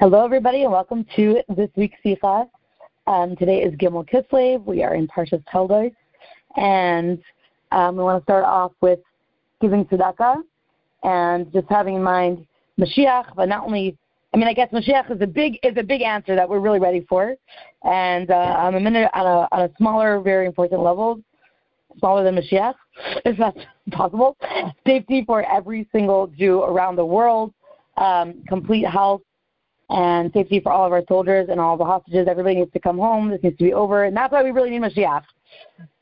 Hello, everybody, and welcome to this week's Sikha. Um, today is Gimel Kislev. We are in Parshas Toldos, and um, we want to start off with giving tzedakah and just having in mind Mashiach, but not only. I mean, I guess Mashiach is a big is a big answer that we're really ready for, and uh, I'm a minute on a on a smaller, very important level, smaller than Mashiach, if that's possible. Safety for every single Jew around the world, um, complete health and safety for all of our soldiers and all the hostages. Everybody needs to come home. This needs to be over, and that's why we really need Mashiach.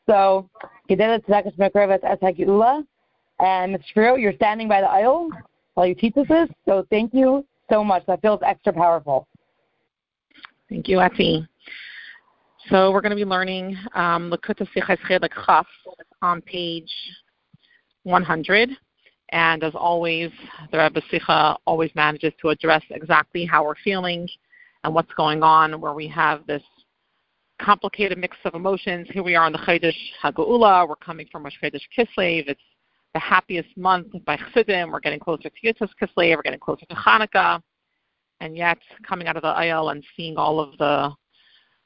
So, Gedela Tzedakah Shmekrevet Eshak Geula. And Mr. Shapiro, you're standing by the Ohel while you teach us this, so thank you so much. That feels extra powerful. Thank you, Ati. So we're going to be learning um, on page 100. And as always, the Rebbe Sicha always manages to address exactly how we're feeling and what's going on, where we have this complicated mix of emotions. Here we are in the Chodesh HaGeula. We're coming from Rosh Chodesh Kislev. It's the happiest month by Chassidim. We're getting closer to Yud Tes Kislev. We're getting closer to Hanukkah. And yet, coming out of the Ohel and seeing all of the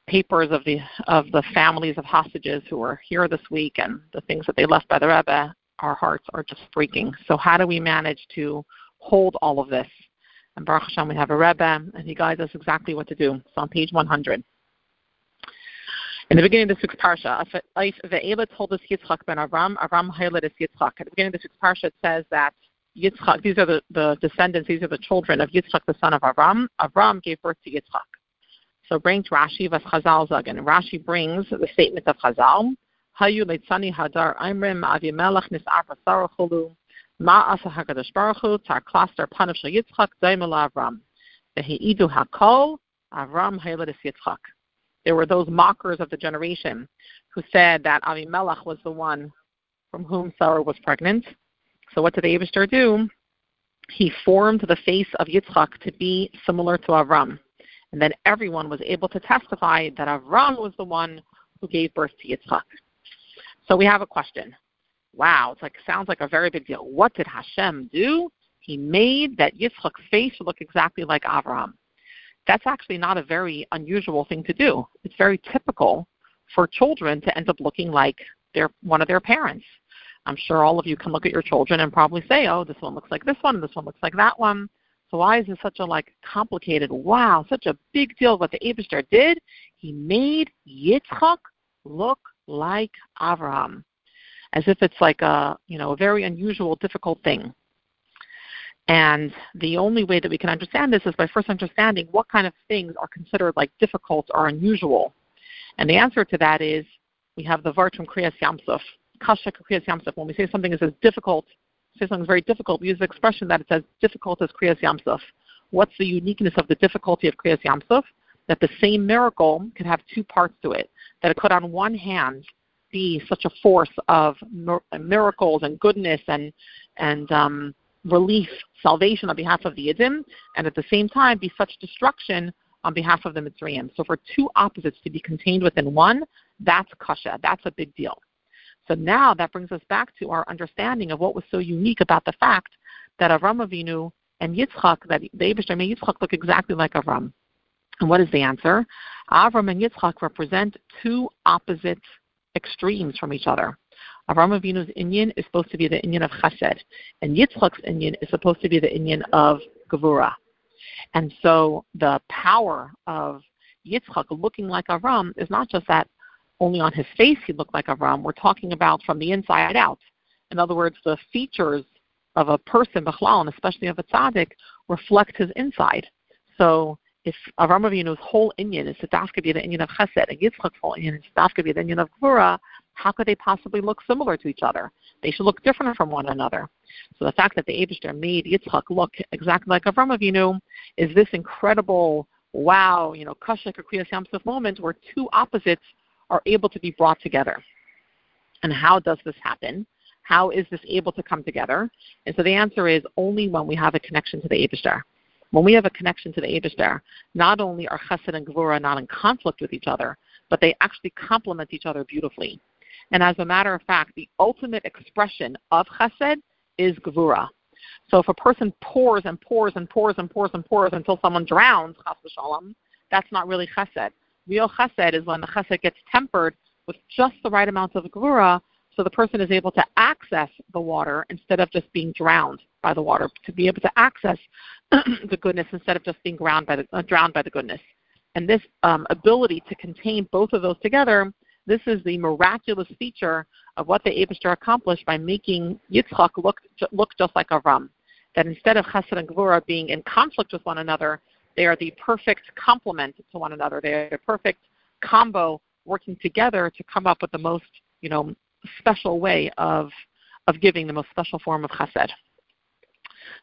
papers of the of the families of hostages who were here this week and the things that they left by the Rebbe, our hearts are just breaking. So how do we manage to hold all of this? And Baruch Hashem, we have a Rebbe, and he guides us exactly what to do. So on page 100. In the beginning of this week's parsha, if Ve'ela toldos Yitzchak ben Avram, Avram is Yitzchak. At the beginning of this week's parsha, it says that Yitzchak, these are the, the descendants, these are the children of Yitzchak, the son of Avram. Avram gave birth to Yitzchak. So brings Rashi vas Chazal Zagan. Rashi brings the statement of Chazal. Hayu leitzani hadar imrim. Ma asa tar klaster panav Yitzchak daimel Avram. Hakol Avram Yitzchak. There were those mockers of the generation who said that Avimelech was the one from whom Sarah was pregnant. So what did Abishter do? He formed the face of Yitzchak to be similar to Avram. And then everyone was able to testify that Avram was the one who gave birth to Yitzchak. So we have a question. Wow, it's like sounds like a very big deal. What did Hashem do? He made that Yitzchak's face look exactly like Avram that's actually not a very unusual thing to do. It's very typical for children to end up looking like their one of their parents. I'm sure all of you can look at your children and probably say, "Oh, this one looks like this one, this one looks like that one." So why is this such a like complicated? Wow, such a big deal what the Abishter did. He made Yitzchak look like Avram, as if it's like a you know a very unusual, difficult thing. And the only way that we can understand this is by first understanding what kind of things are considered like difficult or unusual. And the answer to that is we have the vart from Kriyas Yamsuf. Kasha Kriyas Yamsuf. When we say something is as difficult, say something is very difficult, we use the expression that it's as difficult as Kriyas Yamsuf. What's the uniqueness of the difficulty of Kriyas Yamsuf? That the same miracle could have two parts to it. That it could, on one hand, be such a force of miracles and goodness and and um, relief, salvation on behalf of the Yidden, and at the same time be such destruction on behalf of the Mitzrayim. So for two opposites to be contained within one, that's kasha. That's a big deal. So now that brings us back to our understanding of what was so unique about the fact that Avram Avinu and Yitzchak, that the Abishter made Yitzchak look exactly like Avram. And what is the answer? Avram and Yitzchak represent two opposite extremes from each other. Avram Avinu's inyan is supposed to be the inyan of Chesed, and Yitzchak's inyan is supposed to be the inyan of Gevura. And so the power of Yitzchak looking like Avram is not just that only on his face he looked like Avram. We're talking about from the inside out. In other words, the features of a person, Bechlal, and especially of a tzaddik, reflect his inside. So if Avram Avinu's whole inyan is to dafka be the inyan of Chesed, and Yitzchak's whole inyan is dafka be the inyan of Gvura, how could they possibly look similar to each other? They should look different from one another. So the fact that the Abishter made Yitzchak look exactly like Avram Avinu is this incredible, wow, you know, Kashik or Kriyas Yamsuf moment where two opposites are able to be brought together. And how does this happen? How is this able to come together? And so the answer is only when we have a connection to the Abishter. When we have a connection to the Abishter, not only are Chesed and Gevura not in conflict with each other, but they actually complement each other beautifully. And as a matter of fact, the ultimate expression of chesed is gevura. So if a person pours and pours and pours and pours and pours until someone drowns, chas that's not really chesed. Real chesed is when the chesed gets tempered with just the right amount of gvura, so the person is able to access the water instead of just being drowned by the water, to be able to access the goodness instead of just being drowned by the, uh, drowned by the goodness. And this um, ability to contain both of those together, this is the miraculous feature of what the Abishter accomplished by making Yitzchak look, look just like Avram. That instead of Chesed and Gvura being in conflict with one another, they are the perfect complement to one another. They are the perfect combo working together to come up with the most, you know, special way of of giving the most special form of chesed.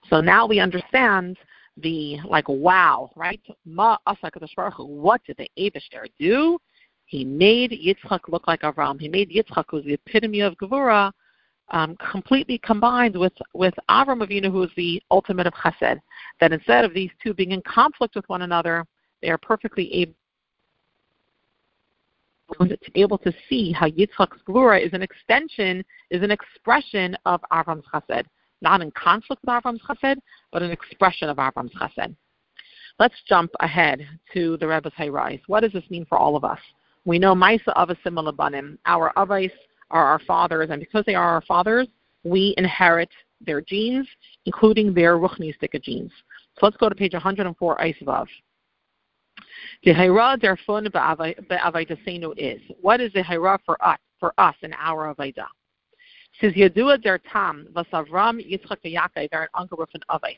So now we understand the like wow, right? Ma What did the Abishter do? He made Yitzchak look like Avram. He made Yitzchak, who's the epitome of Gevura, um, completely combined with with Avram Avinu, who is the ultimate of Chesed. That instead of these two being in conflict with one another, they are perfectly able to able to see how Yitzchak's Gvura is an extension, is an expression of Avram's Chesed not in conflict with Avram's Chesed, but an expression of Avram's Chesed. Let's jump ahead to the Rebbe's Hayrais. What does this mean for all of us? We know Maisa Avasim Alabanim. Our Avais are our fathers, and because they are our fathers, we inherit their genes, including their Ruchnistika genes. So let's go to page 104, Eisvav. The Hayra derfun be'avaydasenu is. What is the Hayra for us, for us in our Avaydah? Says Yadua der Tam, Vasavram, Yitzchak, Yaakov, they're an Angeruf and Avais.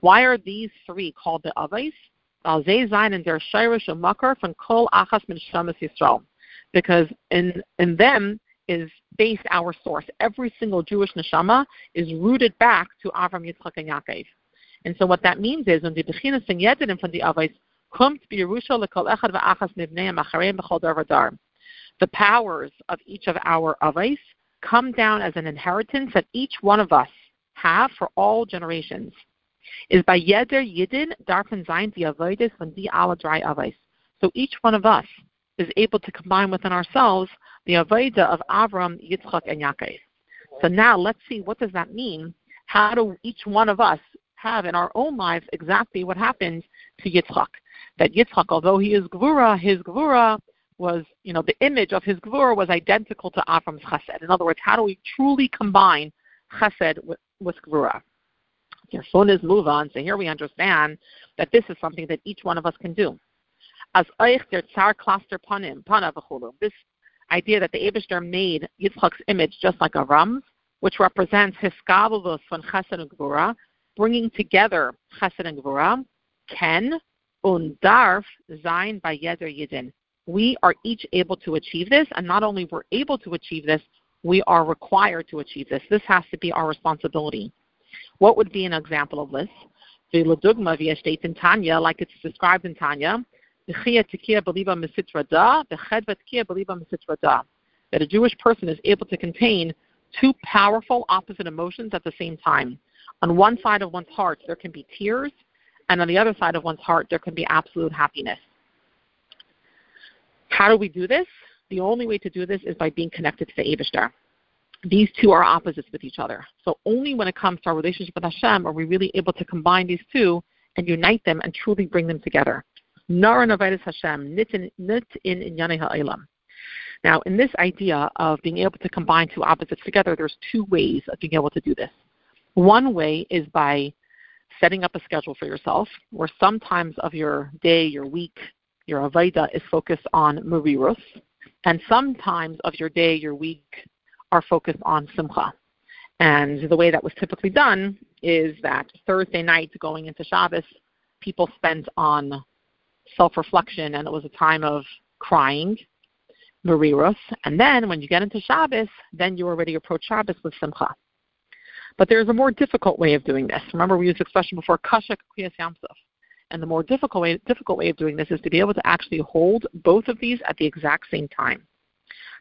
Why are these three called the Avais? Because in, in them is based our source. Every single Jewish neshama is rooted back to Avram, Yitzchak, and Yaakov. And so what that means is, when the Bechinas and Yedidim from the Avais lekol echad dar. The powers of each of our Avais come down as an inheritance that each one of us have for all generations. Is by Yeder Yidin Darfen Avais. So each one of us is able to combine within ourselves the Avodah of Avram, Yitzchak, and Yaakov. So now let's see what does that mean? How do each one of us have in our own lives exactly what happened to Yitzchak? That Yitzchak, although he is Gvura, his Gvura was, you know, the image of his gvur was identical to Avram's chesed. In other words, how do we truly combine chesed with, with gvura? phone is move on. So here we understand that this is something that each one of us can do. As eich der tsar cluster panim, pana This idea that the Abishter made Yitzchak's image just like Avram's, which represents his skabelus von chesed and gvura, bringing together chesed and gvura, can und darf sein by yeder yidin we are each able to achieve this, and not only we're able to achieve this, we are required to achieve this. This has to be our responsibility. What would be an example of this? The Ladugma via states in Tanya, like it's described in Tanya, that a Jewish person is able to contain two powerful opposite emotions at the same time. On one side of one's heart, there can be tears, and on the other side of one's heart, there can be absolute happiness. How do we do this? The only way to do this is by being connected to the Abishtar. These two are opposites with each other. So only when it comes to our relationship with Hashem are we really able to combine these two and unite them and truly bring them together. Hashem, nit in. Now, in this idea of being able to combine two opposites together, there's two ways of being able to do this. One way is by setting up a schedule for yourself, where sometimes of your day, your week, your Aveda is focused on Marirus, and sometimes of your day, your week, are focused on Simcha. And the way that was typically done is that Thursday night going into Shabbos, people spent on self-reflection, and it was a time of crying, Marirus. And then when you get into Shabbos, then you already approach Shabbos with Simcha. But there's a more difficult way of doing this. Remember, we used the expression before, Kasha Kriyas Yamsuf. And the more difficult way, difficult way of doing this is to be able to actually hold both of these at the exact same time.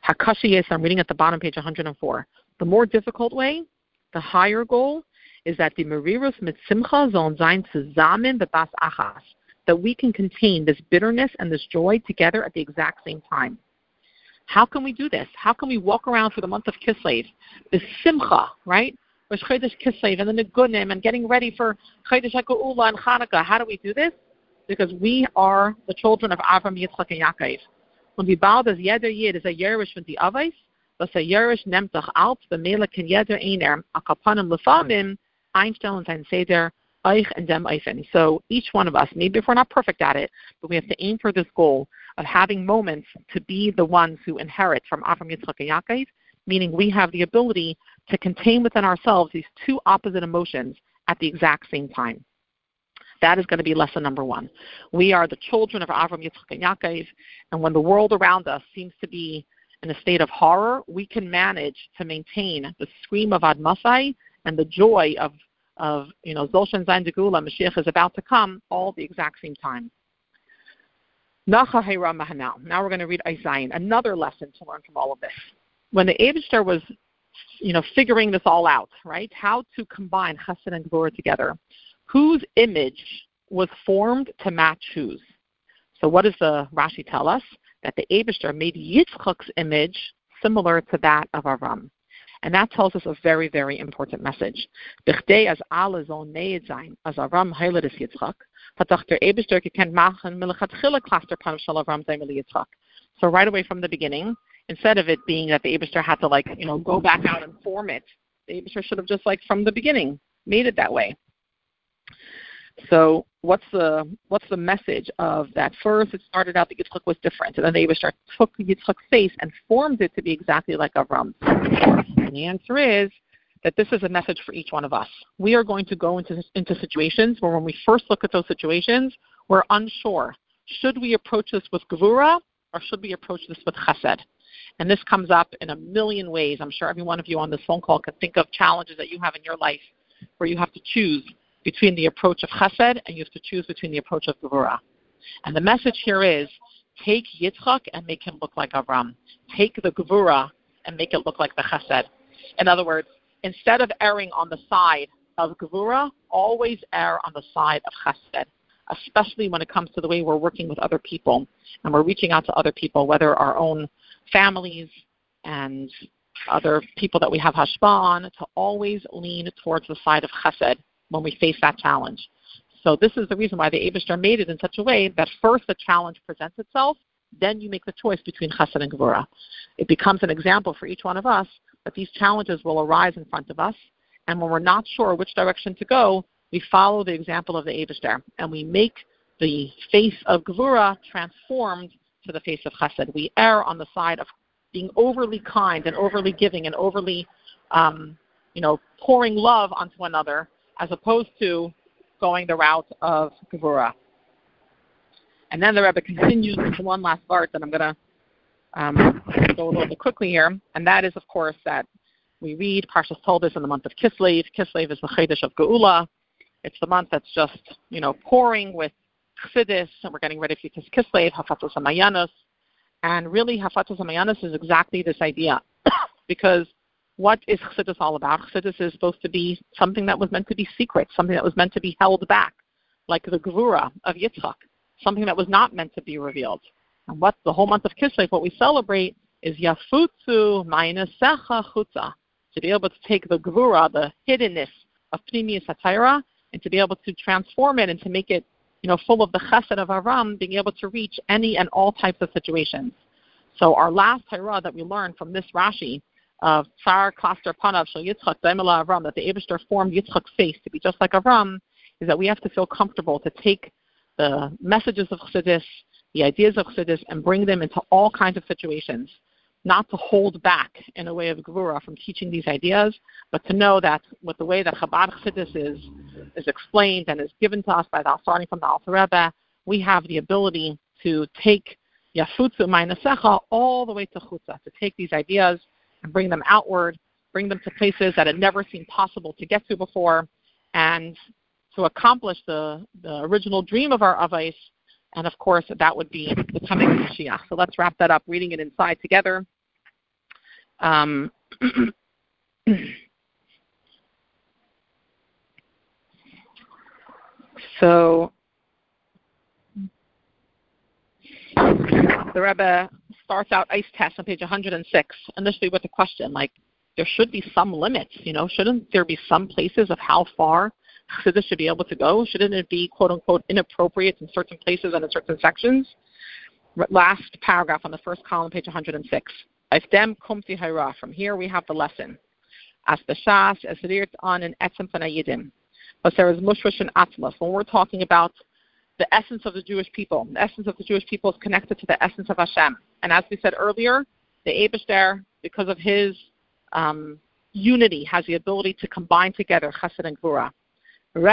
Hakashi yes, I'm reading at the bottom, page 104. The more difficult way, the higher goal, is that the Merirus mit Simcha sollen sein zusammen bebas achas, that we can contain this bitterness and this joy together at the exact same time. How can we do this? How can we walk around for the month of Kislev, the Simcha, right? Rosh Chodesh Kislev and the Nigunim and getting ready for Chodesh HaGeula and Hanukkah. How do we do this? Because we are the children of Avram, Yitzchak, and Yaakov. When we bow, as jeder Yid is a Yerush von die Avos, was a Yerush nimmt doch auf, bemele kann jeder einer, a kapanim lefamim, einstellen sein Seder, euch and dem eifen. So each one of us, maybe if we're not perfect at it, but we have to aim for this goal of having moments to be the ones who inherit from Avram, Yitzchak, and Yaakov, meaning we have the ability to contain within ourselves these two opposite emotions at the exact same time. That is going to be lesson number one. We are the children of Avram, Yitzchak, and Yaakov, and when the world around us seems to be in a state of horror, we can manage to maintain the scream of Admasai and the joy of, of you know, Zolshan Zain Degula, Mashiach is about to come, all the exact same time. Now we're going to read Isaiah, another lesson to learn from all of this. When the Abishter was, you know, figuring this all out, right, how to combine Chesed and Gvura together, whose image was formed to match whose? So what does the Rashi tell us? That the Abishter made Yitzchak's image similar to that of Avram. And that tells us a very, very important message. So right away from the beginning, instead of it being that the Eberster had to like, you know, go back out and form it, the Eberster should have just like from the beginning made it that way. So what's the what's the message of that? First, it started out that Yitzchak was different, and then the Eberster took Yitzchak's face and formed it to be exactly like Avram. And the answer is that this is a message for each one of us. We are going to go into, into situations where when we first look at those situations, we're unsure. Should we approach this with Gevura or should we approach this with Chesed? And this comes up in a million ways. I'm sure every one of you on this phone call can think of challenges that you have in your life where you have to choose between the approach of Chesed and you have to choose between the approach of Gevura. And the message here is take Yitzchak and make him look like Avram. Take the Gevura and make it look like the Chesed. In other words, instead of erring on the side of Gevura, always err on the side of Chesed, especially when it comes to the way we're working with other people and we're reaching out to other people, whether our own families and other people that we have hashpa on, to always lean towards the side of Chesed when we face that challenge. So this is the reason why the Abishtar made it in such a way that first the challenge presents itself, then you make the choice between Chesed and Gevura. It becomes an example for each one of us that these challenges will arise in front of us, and when we're not sure which direction to go, we follow the example of the Abishter, and we make the face of Gevura transformed to the face of Chesed. We err on the side of being overly kind and overly giving and overly, um, you know, pouring love onto another, as opposed to going the route of Gevura. And then the Rebbe continues into one last part that I'm going to um, go a little bit quickly here, and that is, of course, that we read Parshas Toldos in the month of Kislev. Kislev is the Chedesh of Geula. It's the month that's just, you know, pouring with Chassidus, and we're getting ready for Kislev, Hafatos Hamayanos. And really, Hafatos Hamayanos is exactly this idea, because what is Chassidus all about? Chassidus is supposed to be something that was meant to be secret, something that was meant to be held back, like the Gevura of Yitzchak, something that was not meant to be revealed. And what the whole month of Kislev, what we celebrate is Yafutsu Secha Chutza, to be able to take the Gvura, the hiddenness of Pnimi Satira, and to be able to transform it and to make it you know, full of the chesed of Aram, being able to reach any and all types of situations. So our last Torah that we learned from this Rashi of Tsar Klaster Panav Shal Yitzchak Daimela Avram, that the Abishter formed Yitzchak's face to be just like Avram, is that we have to feel comfortable to take the messages of Chassidus, the ideas of Chassidus and bring them into all kinds of situations. Not to hold back in a way of Gvura from teaching these ideas, but to know that with the way that Chabad Chassidus is, is explained and is given to us by the starting from the Alter Rebbe, we have the ability to take Yafutzu Mainasecha all the way to Chutza, to take these ideas and bring them outward, bring them to places that had never seemed possible to get to before, and to accomplish the, the original dream of our Avais and of course, that would be the coming Mashiach. So let's wrap that up, reading it inside together. Um, so the Rebbe starts out ice test on page 106, initially with a question like, there should be some limits. You know, shouldn't there be some places of how far Chassidus should be able to go? Shouldn't it be quote unquote inappropriate in certain places and in certain sections? Last paragraph on the first column, page 106. From here we have the lesson. As the Shas, as on an etzem fanayidim. But there is mushrish and atmos. When we're talking about the essence of the Jewish people, the essence of the Jewish people is connected to the essence of Hashem. And as we said earlier, the Abishter, because of his um, unity, has the ability to combine together Chesed and Gvura. We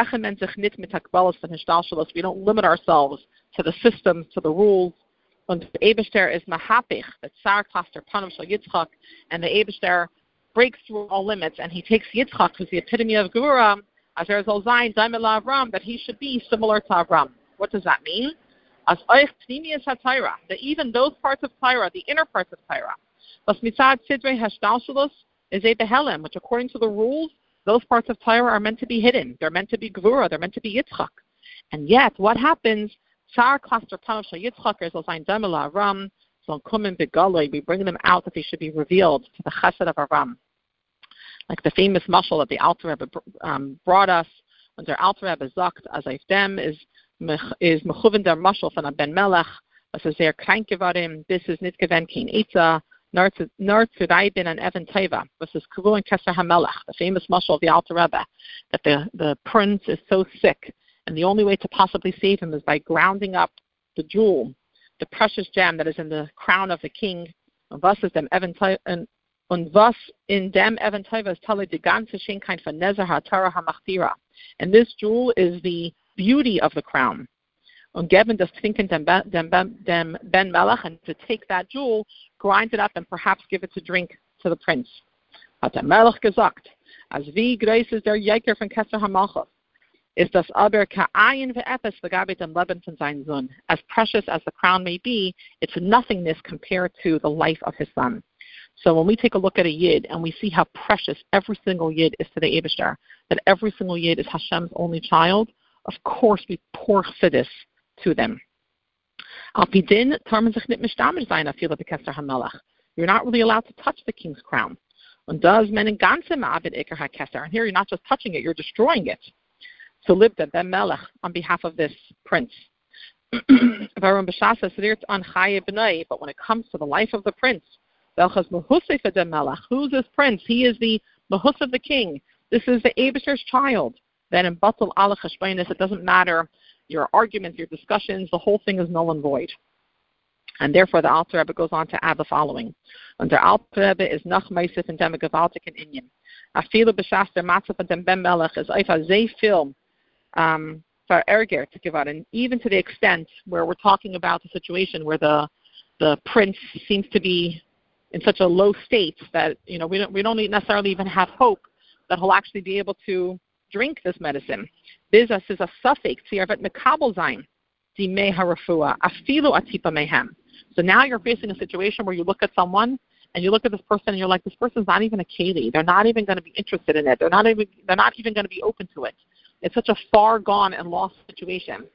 don't limit ourselves to the systems, to the rules. The Abishter is Mahapich, that Sar Klaster Panam Shal Yitzchak, and the Abishter breaks through all limits, and he takes Yitzchak, who's the epitome of Gvura, as there is Zayin Daimela Avram, that he should be similar to Avram. What does that mean? As Oich Pnimius HaTaira, that even those parts of Tyra, the inner parts of Tyra, was Mitzad Sidre Hashtalshalos is a which according to the rules, those parts of Tyra are meant to be hidden. They're meant to be Gvura, they're meant to be Yitzchak. And yet, what happens? Tsar cluster Panav Yitzchak is Zayin Daimela Avram, so Kumin Begaloi, we bring them out that they should be revealed to the Chesed of Aram. like the famous mashal that the Alter Rebbe um, brought us when der Alter Rebbe as if them is is mechuven der mashal von Ben Melech, was is sehr krank geworden, this is nicht gewend kein Eitzah, nor to reibin and Evan Teva, was is Kavu and Keser HaMelech, the famous mashal of the Alter Rebbe, that the, the prince is so sick, and the only way to possibly save him is by grounding up the jewel, the precious gem that is in the crown of the king, and. And this jewel is the beauty of the crown. Und geben das Trinken dem, dem, dem Ben Melech, and to take that jewel, grind it up, and perhaps give it to drink to the prince. Wie groß ist der Jäger von ist das aber ka'ayin ve'epes v'gabit dem Leben von seinem Sohn. As precious as the crown may be, it's nothingness compared to the life of his son. So when we take a look at a yid and we see how precious every single yid is to the Abishtar, that every single yid is Hashem's only child, of course we pour chassidus to them. You're not really allowed to touch the king's crown. And here you're not just touching it, you're destroying it. So libda ben melech on behalf of this prince. but when it comes to the life of the prince, Who's this prince? He is the mahus of the king. This is the Abishur's child. Then in Batal Allah it doesn't matter your arguments, your discussions, the whole thing is null and void. And therefore, the Alter Rebbe goes on to add the following: Under Alter Rebbe is nach meisif and dem and in Inyan. Afilu b'shas der matzah von ben melech is eifa zay film um, for erger to give out, and even to the extent where we're talking about the situation where the the prince seems to be in such a low state that you know we don't we don't necessarily even have hope that he'll actually be able to drink this medicine. Bizas is a suffix tziyarvet mekabel zayin dimei harafua afilu atipa. So now you're facing a situation where you look at someone and you look at this person and you're like, this person's not even a keli. They're not even going to be interested in it. They're not even they're not even going to be open to it. It's such a far gone and lost situation.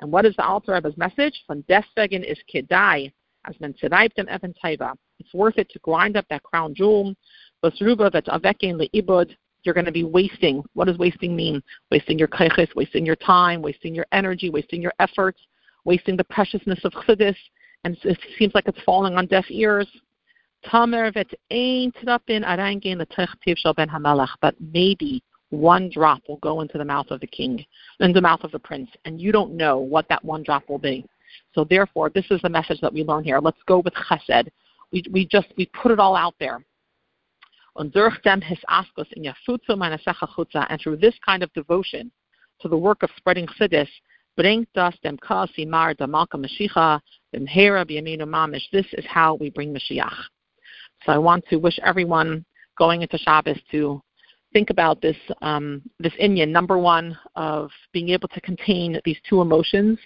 And what is the Alter Rebbe's message? Von deswegen is kedai as men dem even taiva. It's worth it to grind up that crown jewel. Basruba that's avekin leibud. You're going to be wasting. What does wasting mean? Wasting your kaiches, wasting your time, wasting your energy, wasting your efforts, wasting the preciousness of chidis, and it seems like it's falling on deaf ears. Tamer vet ein trapin arangin the shel ben hamalach, but maybe one drop will go into the mouth of the king, in the mouth of the prince, and you don't know what that one drop will be. So therefore, this is the message that we learn here. Let's go with chesed. We, we just we put it all out there. And through this kind of devotion to the work of spreading hera. This is how we bring Mashiach. So I want to wish everyone going into Shabbos to think about this um, this inyan. Number one of being able to contain these two emotions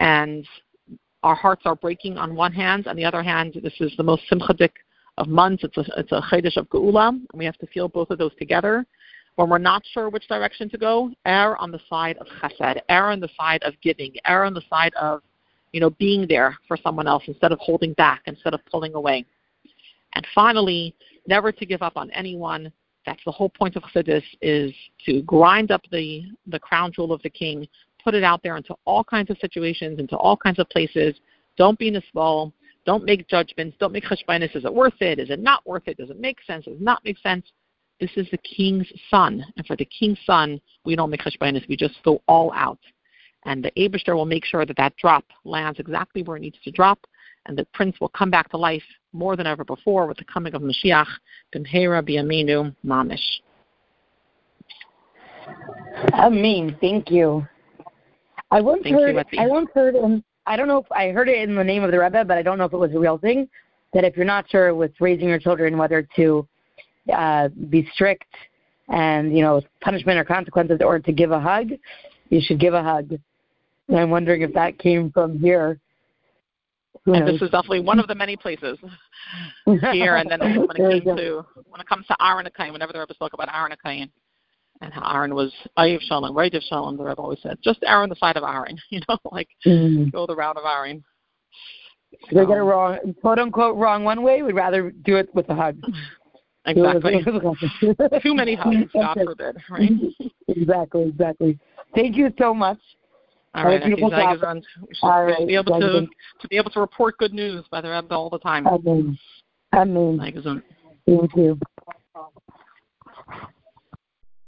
and our hearts are breaking on one hand, on the other hand, this is the most simchadik of months. It's a it's a chedesh of geula, and we have to feel both of those together. When we're not sure which direction to go, err on the side of chesed, err on the side of giving, err on the side of you know being there for someone else instead of holding back, instead of pulling away. And finally, never to give up on anyone. That's the whole point of chassidus is to grind up the the crown jewel of the king, put it out there into all kinds of situations, into all kinds of places. Don't be nisbal. Don't make judgments. Don't make cheshbainis. Is it worth it? Is it not worth it? Does it make sense? Does it not make sense? This is the king's son, and for the king's son, we don't make cheshbainis. We just go all out, and the Abishter will make sure that that drop lands exactly where it needs to drop, and the prince will come back to life more than ever before with the coming of Mashiach, Bimhera B'Yaminu Mamish. Amen. Thank you. I once Thank heard. you, I once heard. In, I don't know if I heard it in the name of the Rebbe, but I don't know if it was a real thing. That if you're not sure with raising your children whether to uh, be strict and you know punishment or consequences, or to give a hug, you should give a hug. And I'm wondering if that came from here. And this is definitely one of the many places here. And then when it came to when it comes to Aaron Akayin, whenever the Rebbe spoke about Aaron Akayin and how Aaron was Ayiv Shalom, right of Shalom, the Rebbe always said, just err on the side of Aaron, you know, like Mm. go the route of Aaron. They get it wrong, quote unquote, wrong one way. We'd rather do it with a hug. Exactly. exactly. Too many hugs, God forbid, right? Exactly, exactly. Thank you so much. All right, beautiful Zayas, job. and we should All right, be able to to be able to report good news by the Rebbe all the time. Amen. Amen. Zayas. Thank you.